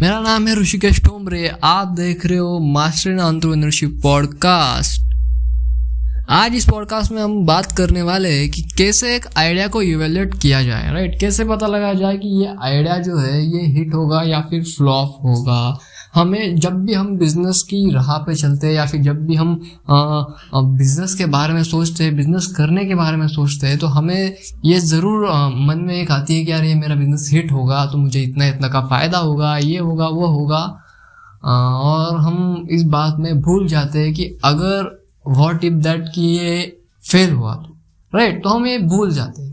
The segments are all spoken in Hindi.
मेरा नाम है ऋषिकेश टोमरे, आप देख रहे हो मास्टर इन एंटरप्रेन्योरशिप पॉडकास्ट। आज इस पॉडकास्ट में हम बात करने वाले हैं कि कैसे एक आइडिया को इवेल्युएट किया जाए राइट कैसे पता लगाया जाए कि ये आइडिया जो है, ये हिट होगा या फिर फ्लॉप होगा। हमें जब भी हम बिज़नेस की राह पे चलते हैं या फिर जब भी हम बिज़नेस के बारे में सोचते हैं बिज़नेस करने के बारे में सोचते हैं तो हमें ये ज़रूर मन में एक आती है कि यार ये मेरा बिज़नेस हिट होगा तो मुझे इतना इतना का फ़ायदा होगा, ये होगा, वो होगा। और हम इस बात में भूल जाते हैं कि अगर वॉट इफ़ दैट कि ये फेल हुआ तो राइट तो हम ये भूल जाते हैं।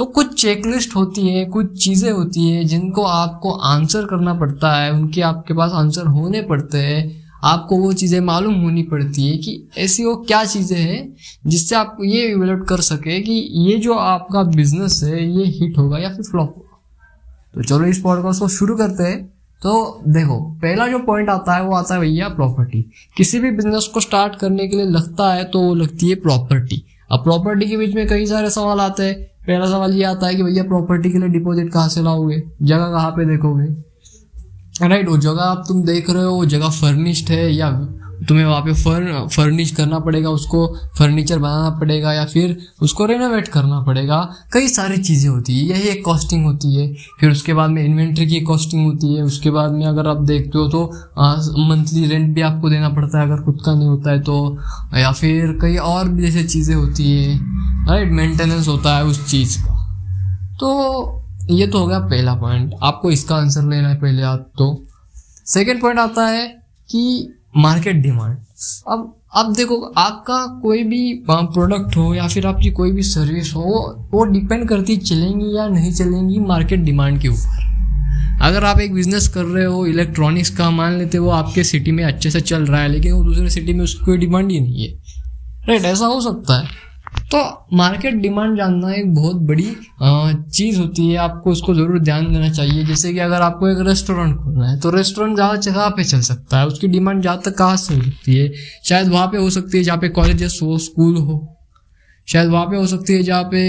तो कुछ चेकलिस्ट होती है, कुछ चीज़ें होती है जिनको आपको आंसर करना पड़ता है, उनके आपके पास आंसर होने पड़ते हैं, आपको वो चीज़ें मालूम होनी पड़ती है कि ऐसी वो क्या चीज़ें हैं जिससे आप ये इवेल्यूट कर सके कि ये जो आपका बिज़नेस है, ये हिट होगा या फिर फ्लॉप होगा। तो चलो इस पॉडकास्ट को शुरू करते हैं। तो देखो, पहला जो पॉइंट आता है, वो आता है भैया प्रॉपर्टी किसी भी बिज़नेस को स्टार्ट करने के लिए लगता है तो वो लगती है प्रॉपर्टी अब प्रॉपर्टी के बीच में कई सारे सवाल आते हैं। पहला सवाल ये आता है कि भैया प्रॉपर्टी के लिए डिपॉजिट कहाँ से लाओगे? जगह कहाँ पे देखोगे? राइट वो जगह आप तुम देख रहे हो, वो जगह फर्निश्ड है या तुम्हें वहाँ पे फर्न फर्निश करना पड़ेगा, उसको फर्नीचर बनाना पड़ेगा या फिर उसको रेनोवेट करना पड़ेगा। कई सारी चीज़ें होती है, यही एक कॉस्टिंग होती है। फिर उसके बाद में इन्वेंट्री की कॉस्टिंग होती है, उसके बाद में अगर आप देखते हो तो मंथली रेंट भी आपको देना पड़ता है, अगर खुद का नहीं होता है तो। या फिर कई और भी जैसे चीज़ें होती है राइट मेंटेनेंस होता है उस चीज़ का। तो ये तो हो गया पहला पॉइंट आपको इसका आंसर लेना है पहले आप तो। सेकेंड पॉइंट आता है कि मार्केट डिमांड अब अब देखो, आपका कोई भी प्रोडक्ट हो या फिर आपकी कोई भी सर्विस हो, वो डिपेंड करती चलेंगी या नहीं चलेंगी मार्केट डिमांड के ऊपर। अगर आप एक बिज़नेस कर रहे हो इलेक्ट्रॉनिक्स का मान लेते वो आपके सिटी में अच्छे से चल रहा है, लेकिन वो दूसरे सिटी में उसकी कोई डिमांड ही नहीं है। राइट ऐसा हो सकता है। तो मार्केट डिमांड जानना एक बहुत बड़ी चीज़ होती है। आपको उसको ज़रूर ध्यान देना चाहिए। जैसे कि अगर आपको एक रेस्टोरेंट खोलना है तो रेस्टोरेंट ज़्यादा जगह पे चल सकता है। उसकी डिमांड ज़्यादा तक कहाँ से हो सकती है? शायद वहाँ पे हो सकती है जहाँ पे कॉलेजेस हो स्कूल हो। शायद वहाँ पे हो सकती है जहाँ पे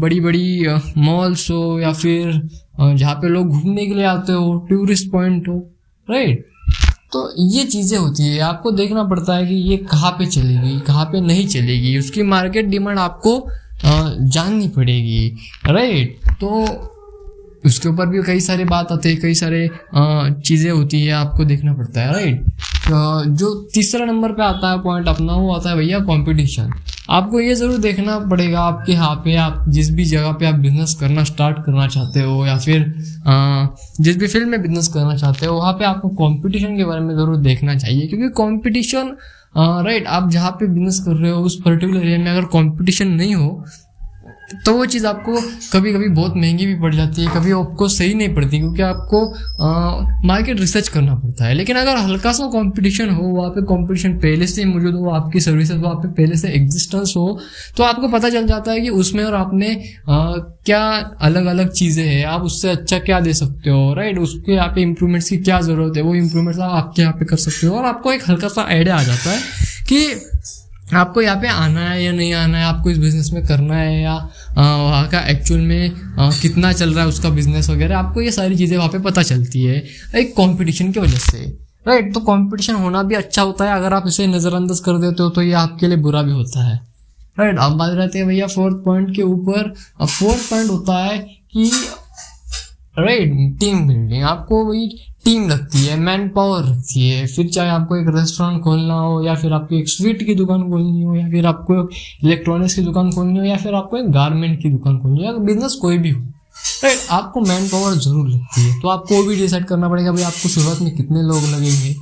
बड़ी बड़ी मॉल्स हो या फिर जहाँ पे लोग घूमने के लिए आते हो टूरिस्ट पॉइंट हो राइट तो ये चीज़ें होती है। आपको देखना पड़ता है कि ये कहाँ पे चलेगी, कहाँ पे नहीं चलेगी। उसकी मार्केट डिमांड आपको जाननी पड़ेगी। राइट तो उसके ऊपर भी कई सारे बात आते हैं, कई सारे चीज़ें होती है, आपको देखना पड़ता है। राइट जो तीसरा नंबर पे आता है पॉइंट अपना वो आता है भैया कंपटीशन आपको ये ज़रूर देखना पड़ेगा आपके यहाँ पे आप जिस भी जगह पे आप बिज़नेस करना स्टार्ट करना चाहते हो या फिर आ, जिस भी फ़ील्ड में बिज़नेस करना चाहते हो वहाँ पे आपको कंपटीशन के बारे में ज़रूर देखना चाहिए। क्योंकि कंपटीशन राइट आप जहाँ पे बिज़नेस कर रहे हो उस पर्टिकुलर एरिया में अगर कंपटीशन नहीं हो तो वो चीज़ आपको कभी कभी बहुत महँगी भी पड़ जाती है कभी आपको सही नहीं पड़ती क्योंकि आपको मार्केट रिसर्च करना पड़ता है। लेकिन अगर हल्का सा कंपटीशन हो वहाँ पे कंपटीशन पहले से मौजूद हो आपकी सर्विसेज़ वहाँ पे पहले से एग्जिस्टेंस हो तो आपको पता चल जाता है कि उसमें और आपने आ, क्या अलग अलग चीज़ें हैं आप उससे अच्छा क्या दे सकते हो राइट उसके यहाँ पे इम्प्रूवमेंट्स की क्या ज़रूरत है वो इम्प्रूवमेंट्स आप आपके यहाँ पे कर सकते हो और आपको एक हल्का सा आइडिया आ जाता है कि आपको यहाँ पे आना है या नहीं आना है आपको इस बिज़नेस में करना है या वहाँ का एक्चुअल में आ, कितना चल रहा है उसका बिज़नेस वगैरह आपको ये सारी चीज़ें वहाँ पे पता चलती है एक कंपटीशन की वजह से। राइट तो कंपटीशन होना भी अच्छा होता है अगर आप इसे नज़रअंदाज कर देते हो तो ये आपके लिए बुरा भी होता है। राइट अब बात रहते हैं भैया फोर्थ पॉइंट के ऊपर। फोर्थ पॉइंट होता है कि राइट टीम बिल्डिंग आपको वही टीम लगती है मैन पावर रखती है। फिर चाहे आपको एक रेस्टोरेंट खोलना हो, या फिर आपको एक स्वीट की दुकान खोलनी हो, या फिर आपको इलेक्ट्रॉनिक्स की दुकान खोलनी हो, या फिर आपको एक गारमेंट की दुकान खोलनी हो, या बिज़नेस कोई भी हो। राइट आपको मैन पावर ज़रूर लगती है। तो आपको भी डिसाइड करना पड़ेगा, भाई, आपको शुरुआत में कितने लोग लगेंगे?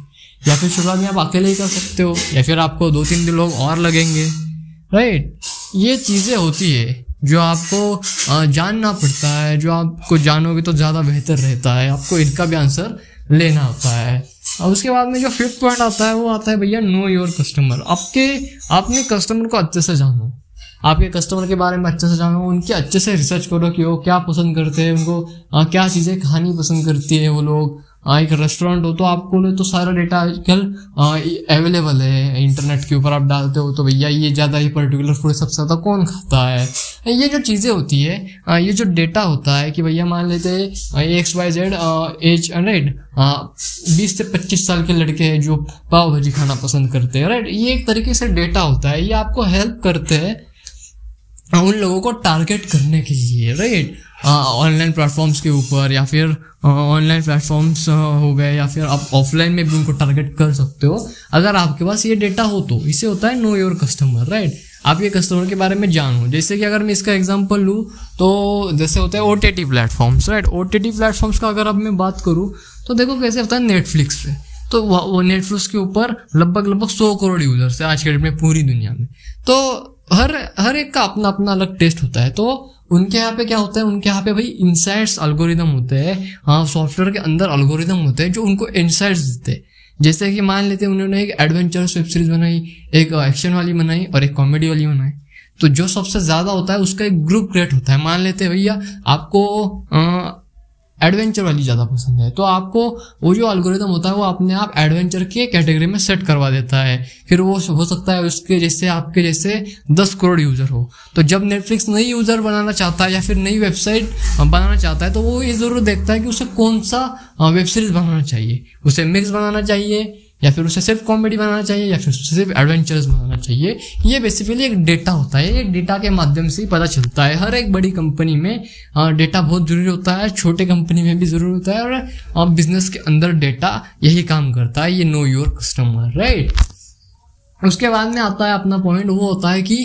या फिर शुरुआत में आप अकेले ही कर सकते हो, या फिर आपको दो तीन दिन लोग और लगेंगे। राइट ये चीज़ें होती है, जो आपको जानना पड़ता है, जो आपको जानोगे तो ज़्यादा बेहतर रहता है। आपको इनका भी आंसर लेना होता है। और उसके बाद में जो फिफ्थ पॉइंट आता है वो आता है भैया नो योर कस्टमर आपके आपने कस्टमर को अच्छे से जानो। आपके कस्टमर के बारे में अच्छे से जानो उनके अच्छे से रिसर्च करो कि वो क्या पसंद करते हैं उनको आ, क्या चीज़ें खानी पसंद करती है वो लोग। एक रेस्टोरेंट हो तो आपको तो सारा डेटा आजकल अवेलेबल है इंटरनेट के ऊपर आप डालते हो तो भैया ये ज़्यादा ही पर्टिकुलर फ़ूड सबसे ज़्यादा कौन खाता है? ये जो चीज़ें होती है ये जो डेटा होता है कि भैया मान लेते हैं X Y Z age right बीस से पच्चीस साल के लड़के हैं जो पाव भाजी खाना पसंद करते हैं राइट ये एक तरीके से डेटा होता है, ये आपको हेल्प करते हैं उन लोगों को टारगेट करने के लिए राइट ऑनलाइन प्लेटफॉर्म्स के ऊपर या फिर ऑनलाइन प्लेटफॉर्म्स हो गए या फिर आप ऑफलाइन में भी उनको टारगेट कर सकते हो। अगर आपके पास ये डेटा हो तो इसे होता है नो योर कस्टमर राइट आप ये कस्टमर के बारे में जानो जैसे कि अगर मैं इसका एग्जांपल लूँ तो जैसे होता है O T T platforms right O T T platforms का अगर अब मैं बात करूँ तो देखो कैसे होता है नेटफ्लिक्स पे। तो वो नेटफ्लिक्स के ऊपर लगभग लगभग सौ करोड़ यूज़र्स है आज के डेट में पूरी दुनिया में। तो हर हर एक का अपना अपना अलग टेस्ट होता है। तो उनके यहाँ पे क्या होता है? उनके यहाँ पे भाई इंसाइट्स अल्गोरिदम होते हैं। हाँ सॉफ्टवेयर के अंदर अल्गोरिदम होते हैं जो उनको इंसाइट्स देते हैं। जैसे कि मान लेते हैं, उन्होंने एक एडवेंचरस वेब सीरीज़ बनाई, एक एक्शन वाली बनाई और एक कॉमेडी वाली बनाई। तो जो सबसे ज़्यादा होता है, उसका एक ग्रुप क्रिएट होता है। मान लेते हैं, भैया, आपको एडवेंचर वाली ज़्यादा पसंद है। तो आपको वो जो अलगोरिदम होता है, वो अपने आप एडवेंचर के कैटेगरी में सेट करवा देता है। फिर वो हो सकता है उसके जैसे, आपके जैसे दस करोड़ यूज़र हो। तो जब नेटफ्लिक्स नई यूज़र बनाना चाहता है या फिर नई वेबसाइट बनाना चाहता है तो वो ये ज़रूर देखता है कि उसे कौन सा वेब सीरीज़ बनाना चाहिए। उसे मिक्स बनाना चाहिए या फिर उसे सिर्फ़ कॉमेडी बनाना चाहिए, या फिर उसे सिर्फ़ एडवेंचरस बनाना चाहिए, ये बेसिकली एक डेटा होता है। ये डेटा के माध्यम से पता चलता है। हर एक बड़ी कंपनी में डेटा बहुत ज़रूरी होता है। छोटे कंपनी में भी ज़रूरी होता है। और बिज़नेस के अंदर डेटा यही काम करता है। ये नो योर कस्टमर राइट उसके बाद में आता है अपना पॉइंट वो होता है कि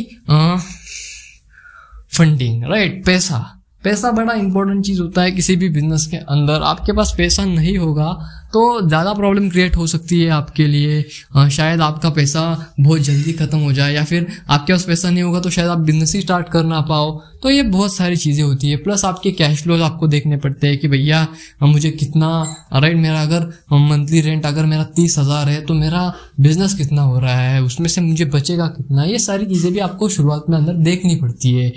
फंडिंग राइट पैसा। पैसा बड़ा इंपॉर्टेंट चीज़ होता है किसी भी बिज़नेस के अंदर। आपके पास पैसा नहीं होगा तो ज़्यादा प्रॉब्लम क्रिएट हो सकती है आपके लिए। आ, शायद आपका पैसा बहुत जल्दी ख़त्म हो जाए या फिर आपके पास पैसा नहीं होगा तो शायद आप बिज़नेस ही स्टार्ट कर ना पाओ। तो ये बहुत सारी चीज़ें होती है। प्लस आपके कैश फ्लोज आपको देखने पड़ते हैं कि भैया मुझे कितना राइट मेरा अगर मंथली रेंट अगर मेरा तीस हज़ार है तो मेरा बिज़नेस कितना हो रहा है? उसमें से मुझे बचेगा कितना? ये सारी चीज़ें भी आपको शुरुआत में अंदर देखनी पड़ती है।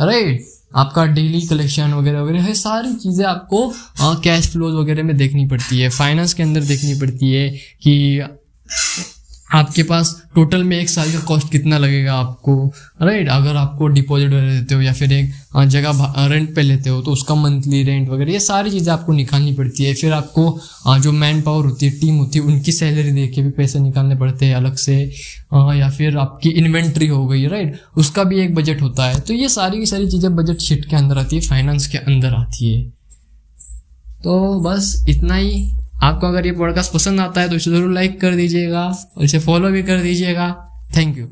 राइट आपका डेली कलेक्शन वगैरह वगैरह है सारी चीज़ें आपको कैश फ्लोज वगैरह में देखनी पड़ती है फाइनेंस के अंदर देखनी पड़ती है कि आपके पास टोटल में एक साल का कॉस्ट कितना लगेगा आपको? राइट अगर आपको डिपॉजिट देते हो या फिर एक जगह रेंट पे लेते हो तो उसका मंथली रेंट वगैरह, ये सारी चीज़ें आपको निकालनी पड़ती है। फिर आपको जो मैन पावर होती है टीम होती है, उनकी सैलरी दे के भी पैसे निकालने पड़ते हैं अलग से। या फिर आपकी इन्वेंट्री हो गई राइट उसका भी एक बजट होता है। तो ये सारी की सारी चीज़ें बजट शीट के अंदर आती है फाइनेंस के अंदर आती है। तो बस इतना ही। आपको अगर ये पॉडकास्ट पसंद आता है तो इसे ज़रूर लाइक कर दीजिएगा और इसे फॉलो भी कर दीजिएगा। Thank you